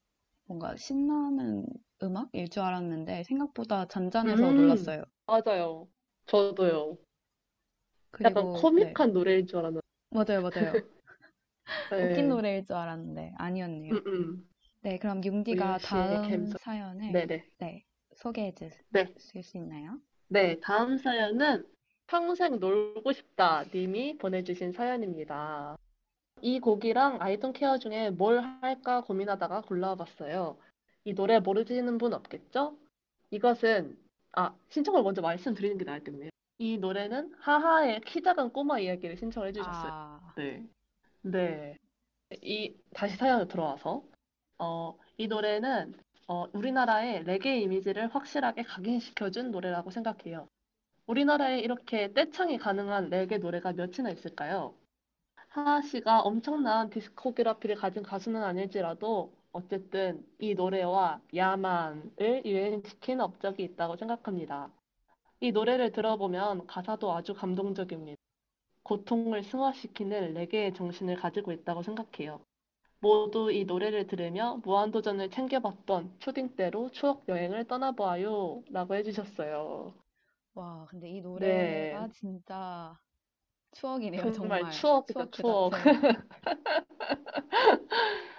뭔가 신나는 음악일 줄 알았는데 생각보다 잔잔해서 음. 놀랐어요. 맞아요. 저도요. 약간 그리고 네, 코믹한 노래일 줄 알았는데. 맞아요, 맞아요. 네. 웃긴 노래일 줄 알았는데 아니었네요. 음, 음. 네, 그럼 융디가 우유 씨의 다음 감성. 사연을 네네. 네, 소개해 주실 네. 수 있나요? 네, 다음 사연은 평생 놀고 싶다 님이 보내주신 사연입니다. 이 곡이랑 아이돈 케어 중에 뭘 할까 고민하다가 골라봤어요. 이 노래 모르시는 분 없겠죠? 이것은, 아, 신청을 먼저 말씀드리는 게 나았겠네요. 이 노래는 하하의 키 작은 꼬마 이야기를 신청을 해주셨어요. 아, 네. 네. 이, 다시 사연으로 들어와서, 어, 이 노래는, 어, 우리나라의 레게 이미지를 확실하게 각인시켜준 노래라고 생각해요. 우리나라에 이렇게 떼창이 가능한 레게 노래가 몇이나 있을까요? 하하 씨가 엄청난 디스코그래피를 가진 가수는 아닐지라도, 어쨌든 이 노래와 야만을 유행시킨 업적이 있다고 생각합니다. 이 노래를 들어보면 가사도 아주 감동적입니다. 고통을 승화시키는 레게의 정신을 가지고 있다고 생각해요. 모두 이 노래를 들으며 무한도전을 챙겨봤던 초딩 때로 추억 여행을 떠나보아요 라고 해주셨어요. 와, 근데 이 네. 노래가 진짜 추억이네요, 정말 정말. 추억이다, 추억 그 추억. 자체.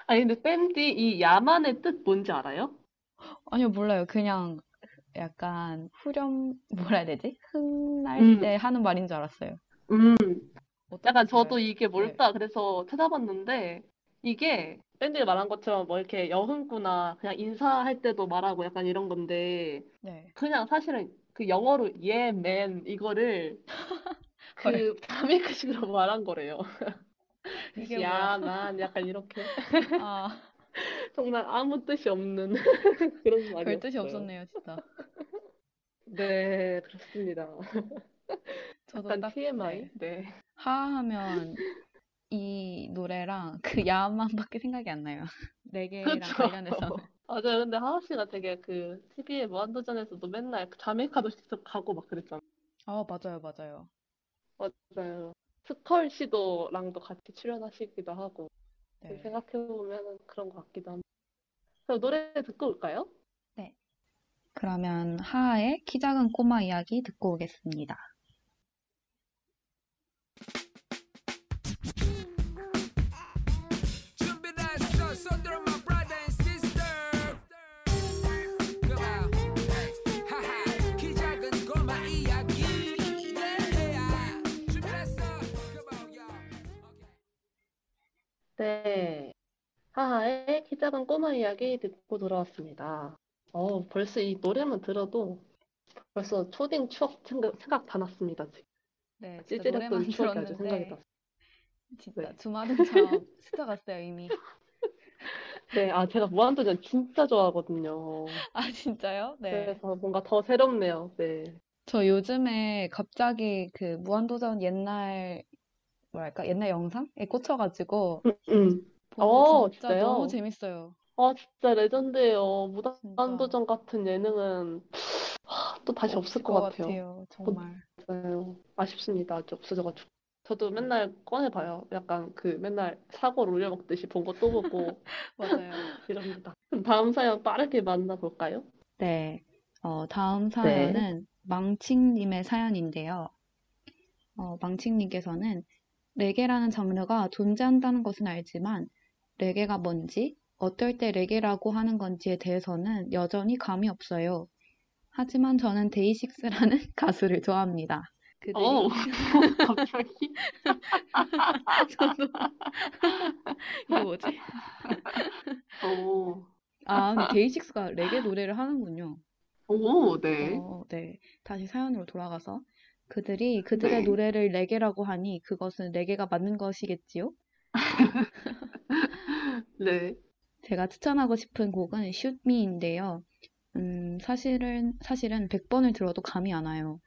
아니, 근데 뺨디 이 야만의 뜻 뭔지 알아요? 아니요, 몰라요. 그냥 약간 후렴, 뭐라 해야 되지? 흥날 음. 때 하는 말인 줄 알았어요. 음, 약간? 저도 이게 뭘까 그래서 찾아봤는데 이게 밴드가 말한 것처럼 뭐 이렇게 여흥구나 그냥 인사할 때도 말하고 약간 이런 건데 네. 그냥 사실은 그 영어로 yeah man 이거를 그 자메이카식으로 말한 거래요. 이게? 야만 약간 이렇게 아, 정말 아무 뜻이 없는 그런 별 뜻이 말이었어요. 없었네요, 진짜. 네, 그렇습니다. 저도 약간 딱, TMI. 네. 네. 하하면 이 노래랑 그 야만밖에 생각이 안 나요. 레게랑 그쵸. 관련해서. 맞아요. 근데 하하 씨가 되게 그 TV의 무한도전에서도 맨날 그 자메이카도 직접 가고 막 그랬잖아요. 아, 맞아요, 맞아요. 맞아요. 스컬 씨도랑도 같이 출연하시기도 하고 네. 생각해보면 그런 것 같기도 합니다. 그럼 노래 듣고 올까요? 그러면 하하의 키 작은 꼬마 이야기 듣고 오겠습니다. 네. 하하의 키 작은 꼬마 이야기 듣고 돌아왔습니다. 어, 벌써 이 노래만 들어도 벌써 초딩 추억 생각, 생각 다 났습니다. 지금. 네, 진짜 노래만 추억이 아주 생각이 들었는데 났어요. 진짜 네. 주마등처럼 스쳐갔어요, 이미. 네, 아, 제가 무한도전 진짜 좋아하거든요. 아, 진짜요? 네. 그래서 뭔가 더 새롭네요. 네. 저 요즘에 갑자기 그 무한도전 옛날 뭐랄까 옛날 영상에 꽂혀가지고 음, 음. 어, 진짜 진짜요? 너무 재밌어요. 아, 진짜 레전드예요. 진짜 무한도전 같은 예능은 하, 또 다시 없을 것 같아요. 정말. 맞아요. 아쉽습니다. 아직 없어져가지고. 저도 맨날 꺼내봐요. 약간 그 맨날 사고를 올려먹듯이 본 거 또 보고 맞아요. 이럽니다. 그럼 다음 사연 빠르게 만나볼까요? 네. 어, 다음 네. 사연은 망칭님의 사연인데요. 어, 망칭님께서는 레게라는 장르가 존재한다는 것은 알지만 레게가 뭔지, 어떨 때 레게라고 하는 건지에 대해서는 여전히 감이 없어요. 하지만 저는 데이식스라는 가수를 좋아합니다. 그들이 어우, 갑자기? 저도 이거 뭐지? 오, 아, 데이식스가 레게 노래를 하는군요. 오, 네. 어, 네. 다시 사연으로 돌아가서 그들이 그들의 네. 노래를 레게라고 하니 그것은 레게가 맞는 것이겠지요? 네. 제가 추천하고 싶은 곡은 Shoot Me인데요. 음, 사실은 사실은 100번을 들어도 감이 안 와요.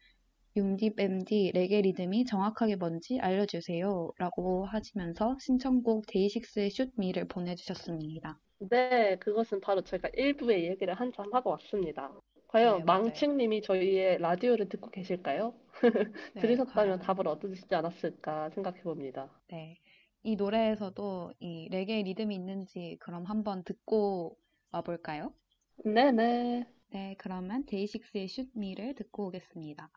융디 밴디 레게 리듬이 정확하게 뭔지 알려주세요. 라고 하시면서 신청곡 데이식스의 Shoot Me를 보내주셨습니다. 네, 그것은 바로 제가 일부의 얘기를 한참 하고 왔습니다. 과연 네, 맞아요. 망칭님이 저희의 라디오를 듣고 계실까요? 네, 들으셨다면 과연. 답을 얻으시지 않았을까 생각해 봅니다. 네. 이 노래에서도 이 레게 리듬이 있는지 그럼 한번 듣고 와볼까요? 네네. 네, 그러면 데이식스의 Me를 듣고 오겠습니다.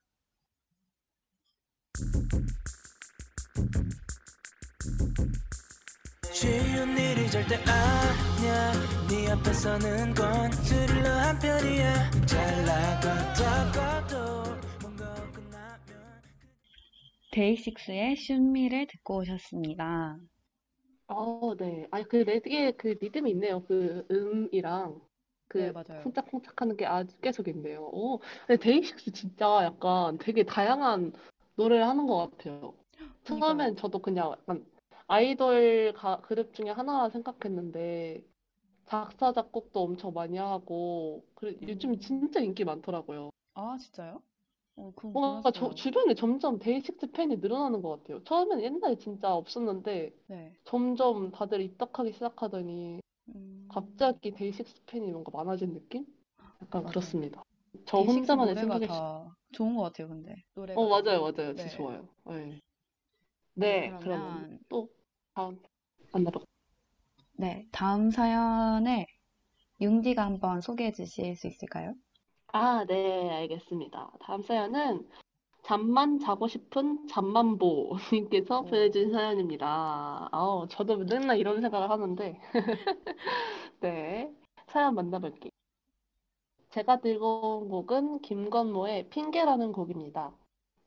쉬운 일이 절대 아니야 네 앞에 서는 건 스릴러 한 편이야 잘 나가다가도 뭔가 끝나면 데이식스의 Shoot Me를 듣고 오셨습니다. 어, 네. 아니, 그 레게 그 리듬이 있네요. 그 음이랑 그 네, 맞아요. 쿵짝쿵짝 하는 게 아주 계속 있네요. 오, 근데 데이식스 진짜 약간 되게 다양한 노래를 하는 것 같아요. 처음엔 저도 그냥 약간 아이돌 가, 그룹 중에 하나 생각했는데 작사, 작곡도 엄청 많이 하고 그리고 요즘 진짜 인기 많더라고요. 아, 진짜요? 어, 뭔가 저. 주변에 점점 데이식스 팬이 늘어나는 것 같아요. 처음에는 옛날에 진짜 없었는데 네. 점점 다들 입덕하기 시작하더니 음, 갑자기 데이식스 팬이 뭔가 많아진 느낌? 약간 맞아요. 그렇습니다. 저 혼자만의 수... 다 좋은 것 같아요, 근데. 노래가 어, 맞아요, 맞아요. 네. 진짜 좋아요. 네. 네, 네, 그러면- 그러면 또 다음 만나볼까요? 네, 다음 사연을 융디가 한번 소개해 주실 수 있을까요? 아, 네, 알겠습니다. 다음 사연은 잠만 자고 싶은 잠만보님께서 오. 보내준 사연입니다. 어, 저도 맨날 이런 생각을 하는데. 네. 사연 만나볼게요. 제가 들고 온 곡은 김건모의 핑계라는 곡입니다.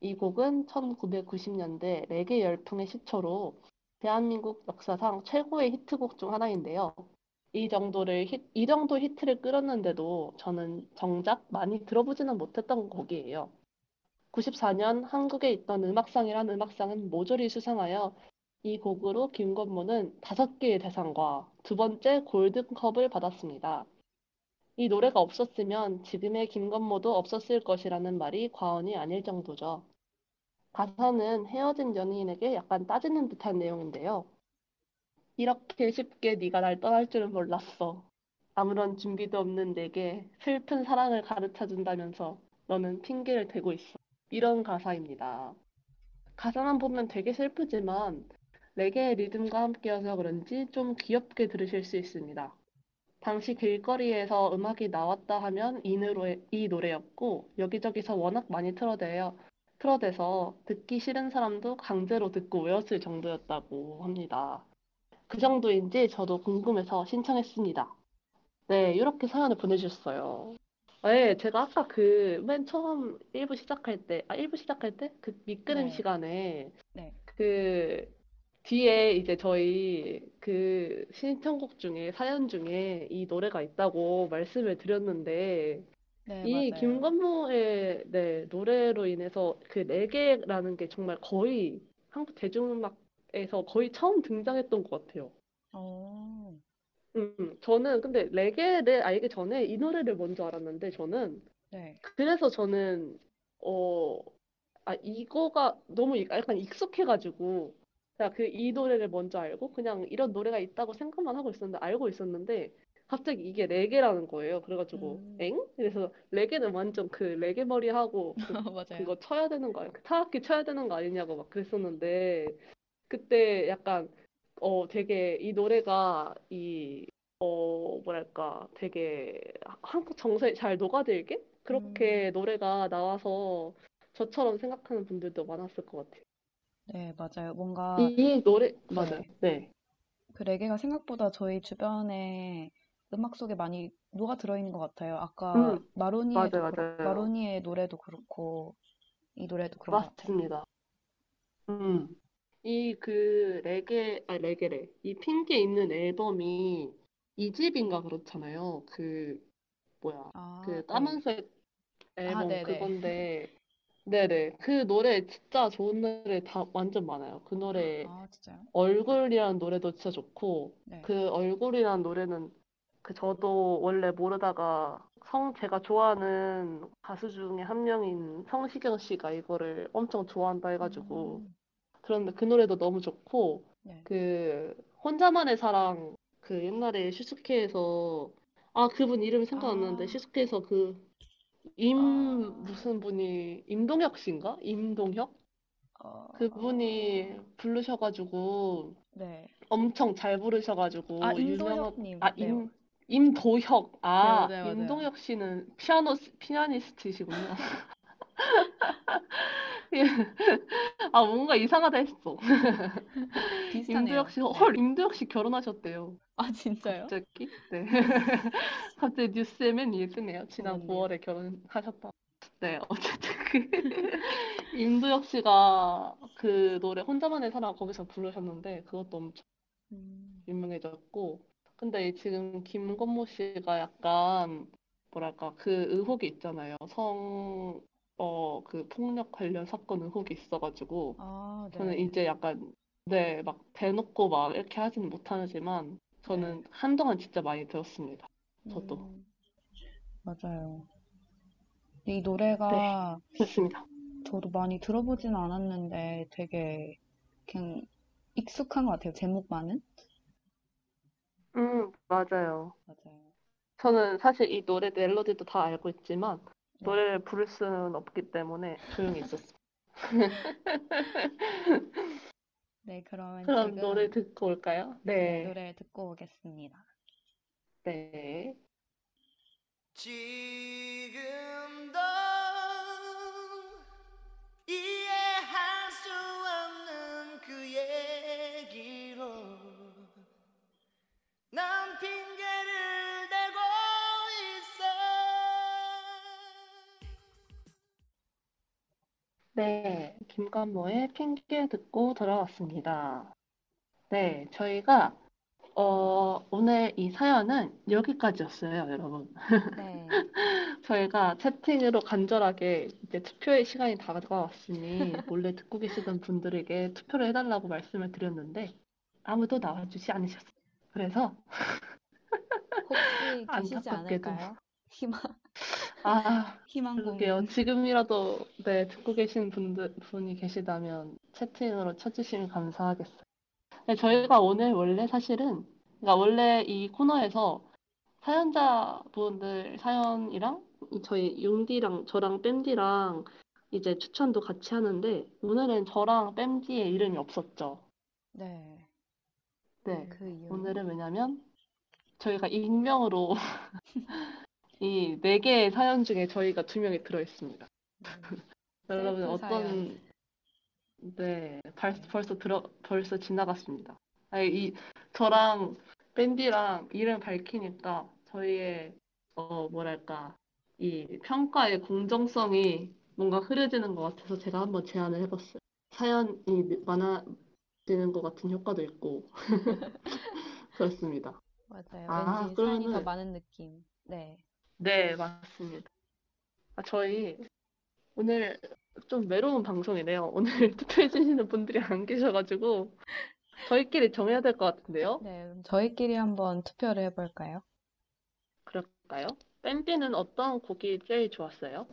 이 곡은 1990년대 레게 열풍의 시초로 대한민국 역사상 최고의 히트곡 중 하나인데요. 이 정도를 히, 이 정도 히트를 끌었는데도 저는 정작 많이 들어보지는 못했던 곡이에요. 94년 한국에 있던 음악상이란 음악상은 모조리 수상하여 이 곡으로 김건모는 다섯 개의 대상과 두 번째 골든컵을 받았습니다. 이 노래가 없었으면 지금의 김건모도 없었을 것이라는 말이 과언이 아닐 정도죠. 가사는 헤어진 연인에게 약간 따지는 듯한 내용인데요. 이렇게 쉽게 네가 날 떠날 줄은 몰랐어. 아무런 준비도 없는 내게 슬픈 사랑을 가르쳐 준다면서 너는 핑계를 대고 있어. 이런 가사입니다. 가사만 보면 되게 슬프지만 레게의 리듬과 함께여서 그런지 좀 귀엽게 들으실 수 있습니다. 당시 길거리에서 음악이 나왔다 하면 이, 노래, 이 노래였고 여기저기서 워낙 많이 틀어대요. 틀어대서 듣기 싫은 사람도 강제로 듣고 외웠을 정도였다고 합니다. 그 정도인지 저도 궁금해서 신청했습니다. 네, 이렇게 사연을 보내주셨어요. 네, 제가 아까 그 맨 처음 1부 시작할 때, 아, 1부 시작할 때? 그 밑그림 네. 시간에 네. 그 뒤에 이제 저희 그 신청곡 중에 사연 중에 이 노래가 있다고 말씀을 드렸는데 네, 이 맞아요. 김건모의 네, 노래로 인해서 그 레게라는 게 정말 거의 한국 대중음악에서 거의 처음 등장했던 것 같아요. 어, 음, 저는 근데 레게를 알기 전에 이 노래를 먼저 알았는데 저는 네. 그래서 저는 어, 아 이거가 너무 이- 약간 익숙해가지고 그 이 노래를 먼저 알고 그냥 이런 노래가 있다고 생각만 하고 있었는데 알고 있었는데 갑자기 이게 레게라는 거예요. 그래가지고 음. 엥? 그래서 레게는 완전 그 레게 머리 하고 그 맞아요. 그거 쳐야 되는 거 아니야? 그 타악기 쳐야 되는 거 아니냐고 막 그랬었는데 그때 약간 어 되게 이 노래가 이 어 뭐랄까 되게 한국 정서에 잘 녹아들게 그렇게 노래가 나와서 저처럼 생각하는 분들도 많았을 것 같아요. 네, 맞아요. 뭔가 이 노래 맞아요. 네. 그 레게가 생각보다 저희 주변에 음악 속에 많이 녹아 들어있는 것 같아요. 아까 음, 마로니에도 맞아요, 맞아요. 마로니에 노래도 그렇고 이 노래도 그런. 맞습니다. 음. 이 그 레게 아 레게래. 이 핑계 있는 앨범이 이 집인가 그렇잖아요. 그 뭐야? 아, 그 네. 까만색 앨범 네네. 그건데 네네 그 노래 진짜 좋은 노래 다 완전 많아요. 그 노래 아? 얼굴이라는 노래도 진짜 좋고 네. 그 얼굴이라는 노래는 그 저도 원래 모르다가 성 제가 좋아하는 가수 중에 한 명인 성시경 씨가 이거를 엄청 좋아한다 해가지고 음, 그런데 그 노래도 너무 좋고 네. 그 혼자만의 사랑 그 옛날에 슈스케에서 아 그분 이름이 생각 안 나는데 아. 슈스케에서 그임 아. 무슨 분이 임동혁 씨인가? 임동혁? 어, 그분이 부르셔가지고 네. 엄청 잘 부르셔가지고 아, 유명한 임도혁님. 아 네. 임, 임도혁 아 네, 맞아요, 맞아요. 임동혁 씨는 피아노 피아니스트시군요. 예. 아 뭔가 이상하다 했어. 비슷하네요. 임도혁 씨, 네. 헐, 임도혁 씨 결혼하셨대요. 아, 진짜요? 갑자기? 네. 갑자기 뉴스에 맨 위에 뜨네요. 지난 그렇네요. 9월에 결혼하셨다. 네, 어쨌든 그 임도혁 씨가 그 노래 혼자만의 사랑 거기서 부르셨는데 그것도 엄청 음, 유명해졌고 근데 지금 김건모 씨가 약간 뭐랄까 그 의혹이 있잖아요. 성, 어, 그 폭력 관련 사건 의혹이 있어가지고 아, 저는 네. 이제 약간 네, 막 대놓고 막 이렇게 하지는 못하지만 저는 한동안 진짜 많이 들었습니다. 저도. 음, 맞아요. 이 노래가 좋습니다. 저도 많이 들어보진 않았는데 되게 그냥 익숙한 것 같아요. 제목만은. 음, 맞아요. 맞아요. 저는 사실 이 노래 멜로디도 다 알고 있지만 네. 노래를 부를 수는 없기 때문에 조용히 있었어요. 네, 그러면 그럼 지금 노래 듣고 올까요? 네, 네. 노래 듣고 오겠습니다. 네. 지금도 이 난 핑계를 대고 있어. 네, 김관모의 핑계 듣고 돌아왔습니다. 네, 저희가 어, 오늘 이 사연은 여기까지였어요, 여러분. 네. 저희가 채팅으로 간절하게 이제 투표의 시간이 다가왔으니 몰래 듣고 계시던 분들에게 투표를 해달라고 말씀을 드렸는데 아무도 나와주지 않으셨어요. 그래서 혹시 계시지 안타깝게도. 않을까요? 희망, 아, 희망 그러게요. 고문. 지금이라도 네, 듣고 계신 분들, 분이 계시다면 채팅으로 쳐주시면 감사하겠어요. 네, 저희가 오늘 원래 사실은, 그러니까 원래 이 코너에서 사연자분들 사연이랑 이 저희 용디랑 저랑 뺨디랑 이제 추천도 같이 하는데 오늘은 저랑 뺨디의 이름이 없었죠. 네. 네. 그 이유는 오늘은 왜냐면 저희가 익명으로 이 네 개의 사연 중에 저희가 두 명이 들어 있습니다. 네. 여러분 셀프 어떤. 네 벌, 벌써 들어 벌써 지나갔습니다. 아니 이 저랑 밴디랑 이름 밝히니까 저희의 어 뭐랄까 이 평가의 공정성이 뭔가 흐려지는 것 같아서 제가 한번 제안을 해봤어요. 사연이 많아 지는 것 같은 효과도 있고 그렇습니다. 맞아요. 아, 왠지 사연이 더 그러면은- 많은 느낌. 네. 네, 맞습니다. 아, 저희 오늘 좀 외로운 방송이네요. 오늘 투표해주시는 분들이 안 계셔가지고 저희끼리 정해야 될 것 같은데요? 네, 그럼 저희끼리 한번 투표를 해볼까요? 그럴까요? 밴디는 어떤 곡이 제일 좋았어요?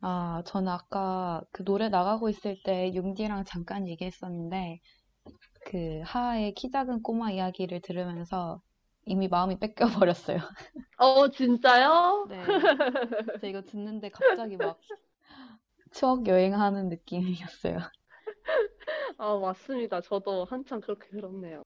아, 저는 아까 그 노래 나가고 있을 때 융디랑 잠깐 얘기했었는데, 그 하하의 키 작은 꼬마 이야기를 들으면서 이미 마음이 뺏겨버렸어요. 어, 진짜요? 네. 저 이거 듣는데 갑자기 막 추억 여행하는 느낌이었어요. 아, 맞습니다. 저도 한참 그렇게 들었네요.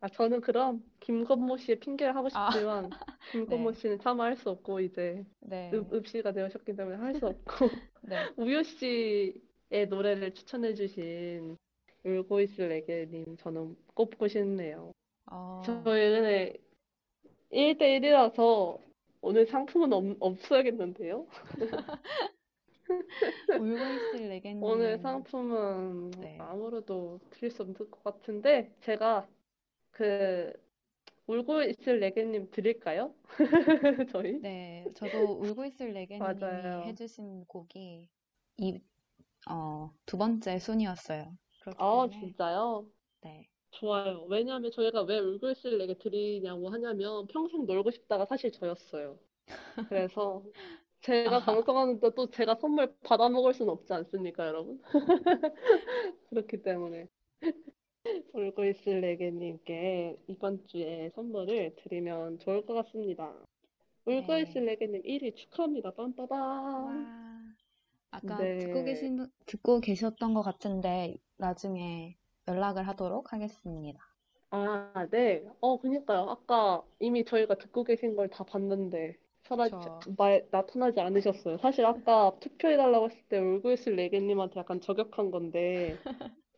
아, 저는 그럼 김건모 씨의 핑계를 하고 아, 싶지만 김건모 네. 씨는 차마 할 수 없고 이제 네. 읍, 읍씨가 되셨기 때문에 할 수 없고 네. 우효 씨의 노래를 추천해 주신 울고 있을 내게님 저는 꼽고 싶네요. 어, 저희 근데 1대1이라서 오늘 상품은 없, 없어야겠는데요? 울고 있을 내게님. 오늘 상품은 네. 아무래도 드릴 수 없을 것 같은데 제가 그 울고 있을 내게님 드릴까요? 저희? 네, 저도 울고 있을 맞아요. 해주신 곡이 이, 어, 두 번째 순위였어요. 그렇기 아, 때문에, 진짜요? 네. 좋아요. 왜냐하면 저희가 왜 울고 있을 내게 드리냐고 하냐면 평생 놀고 싶다가 사실 저였어요. 그래서 제가 아. 방송하는데 또 제가 선물 받아 먹을 수는 없지 않습니까, 여러분? 그렇기 때문에 울고 있을 내게님께 이번 주에 선물을 드리면 좋을 것 같습니다. 울고 네. 있을 내게님 1위 축하합니다. 빰빠밤. 와. 아까 네. 듣고 계신, 듣고 계셨던 것 같은데, 나중에 연락을 하도록 하겠습니다. 아, 네. 어, 그니까요. 아까 이미 저희가 듣고 계신 걸 다 봤는데, 사라지, 그쵸. 말, 나타나지 않으셨어요. 사실 아까 투표해달라고 했을 때 울고 있을 레게님한테 약간 저격한 건데,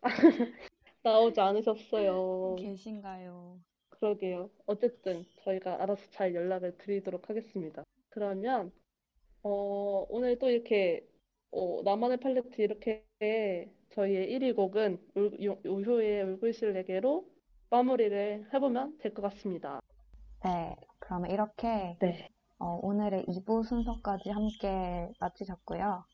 나오지 않으셨어요. 계신가요? 그러게요. 어쨌든 저희가 알아서 잘 연락을 드리도록 하겠습니다. 그러면, 어, 오늘 또 이렇게, 어, 나만의 팔레트 이렇게 저희의 1위 곡은 울, 요- 우효의 울고 있을 내게로 마무리를 해보면 될 것 같습니다. 네, 그러면 이렇게 네. 어, 오늘의 2부 순서까지 함께 마치셨고요.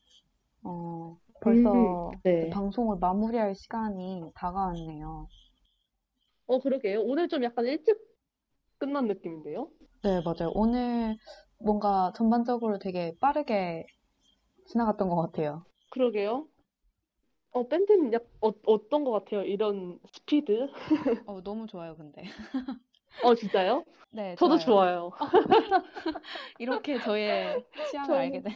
어, 벌써 음, 네. 방송을 마무리할 시간이 다가왔네요. 어, 그러게요. 오늘 좀 약간 일찍 끝난 느낌인데요? 네, 맞아요. 오늘 뭔가 전반적으로 되게 빠르게 지나갔던 것 같아요. 그러게요. 어, 밴드는 약, 어, 어떤 것 같아요? 이런 스피드? 어, 너무 좋아요, 근데. 어, 진짜요? 네, 저도 좋아요. 이렇게 저의 취향을 저는- 알게 된.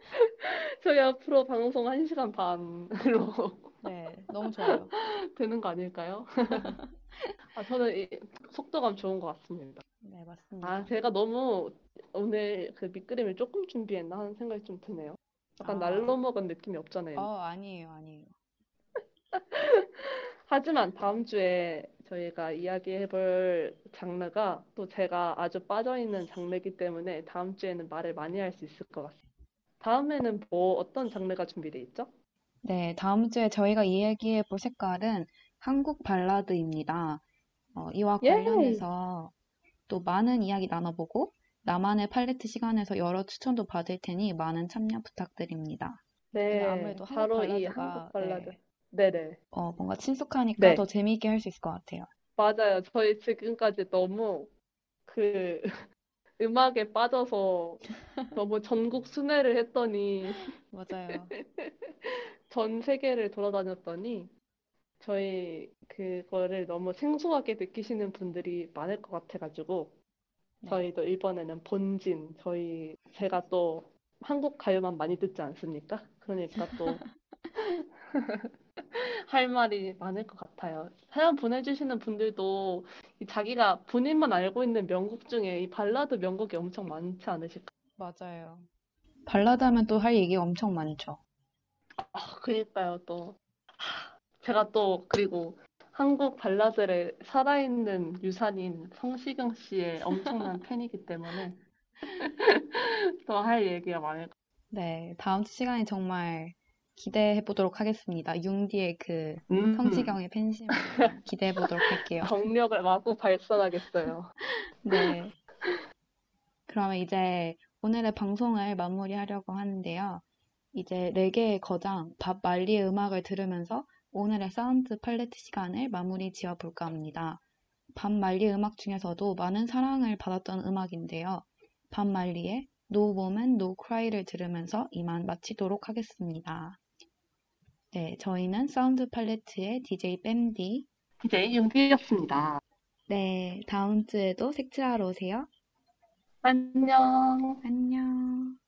저희 앞으로 방송 1시간 반으로 네, 너무 좋아요. 되는 거 아닐까요? 아, 저는 이 속도감 좋은 것 같습니다. 네, 맞습니다. 아, 제가 너무 오늘 그 밑그림을 조금 준비했나 하는 생각이 좀 드네요. 약간 아. 날로 먹은 느낌이 없잖아요. 어, 아니에요, 아니에요. 하지만 다음 주에 저희가 이야기해볼 장르가 또 제가 아주 빠져있는 장르이기 때문에 다음 주에는 말을 많이 할 수 있을 것 같습니다. 다음에는 뭐 어떤 장르가 준비돼 있죠? 네, 다음 주에 저희가 이야기해 볼 색깔은 한국 발라드입니다. 어, 이와 예! 관련해서 또 많은 이야기 나눠보고 나만의 팔레트 시간에서 여러 추천도 받을 테니 많은 참여 부탁드립니다. 네, 아무래도 한국 바로 이 발라드가, 한국 발라드. 네. 네네. 어, 뭔가 친숙하니까 네. 더 재미있게 할 수 있을 것 같아요. 맞아요. 저희 지금까지 너무 그 음악에 빠져서 너무 전국 순회를 했더니 맞아요. 전 세계를 돌아다녔더니 저희 그거를 너무 생소하게 느끼시는 분들이 많을 것 같아가지고 네. 저희도 이번에는 본진 저희 제가 또 한국 가요만 많이 듣지 않습니까? 그러니까 또 할 말이 많을 것 같아요. 사연 보내주시는 분들도 이 자기가 본인만 알고 있는 명곡 중에 이 발라드 명곡이 엄청 많지 않으실까? 맞아요. 발라드 하면 또 할 얘기가 엄청 많죠. 아, 그니까요, 또. 하, 제가 또, 그리고 한국 발라드의 살아있는 유산인 성시경 씨의 엄청난 팬이기 때문에 또 할 얘기가 많을 것 네, 다음 주 시간에 정말 기대해 보도록 하겠습니다. 융디의 그 음, 성시경의 팬심을 기대해 보도록 할게요. 정력을 마구 발산하겠어요. 네. 그러면 이제 오늘의 방송을 마무리하려고 하는데요. 이제 레게의 거장 밥 말리의 음악을 들으면서 오늘의 사운드 팔레트 시간을 마무리 지어 볼까 합니다. 밥 말리의 음악 중에서도 많은 사랑을 받았던 음악인데요. 밥 말리의 No Woman No Cry를 들으면서 이만 마치도록 하겠습니다. 네, 저희는 사운드 팔레트의 DJ 뺨디. DJ 윤기였습니다. 네, 다음 주에도 색칠하러 오세요. 안녕. 안녕.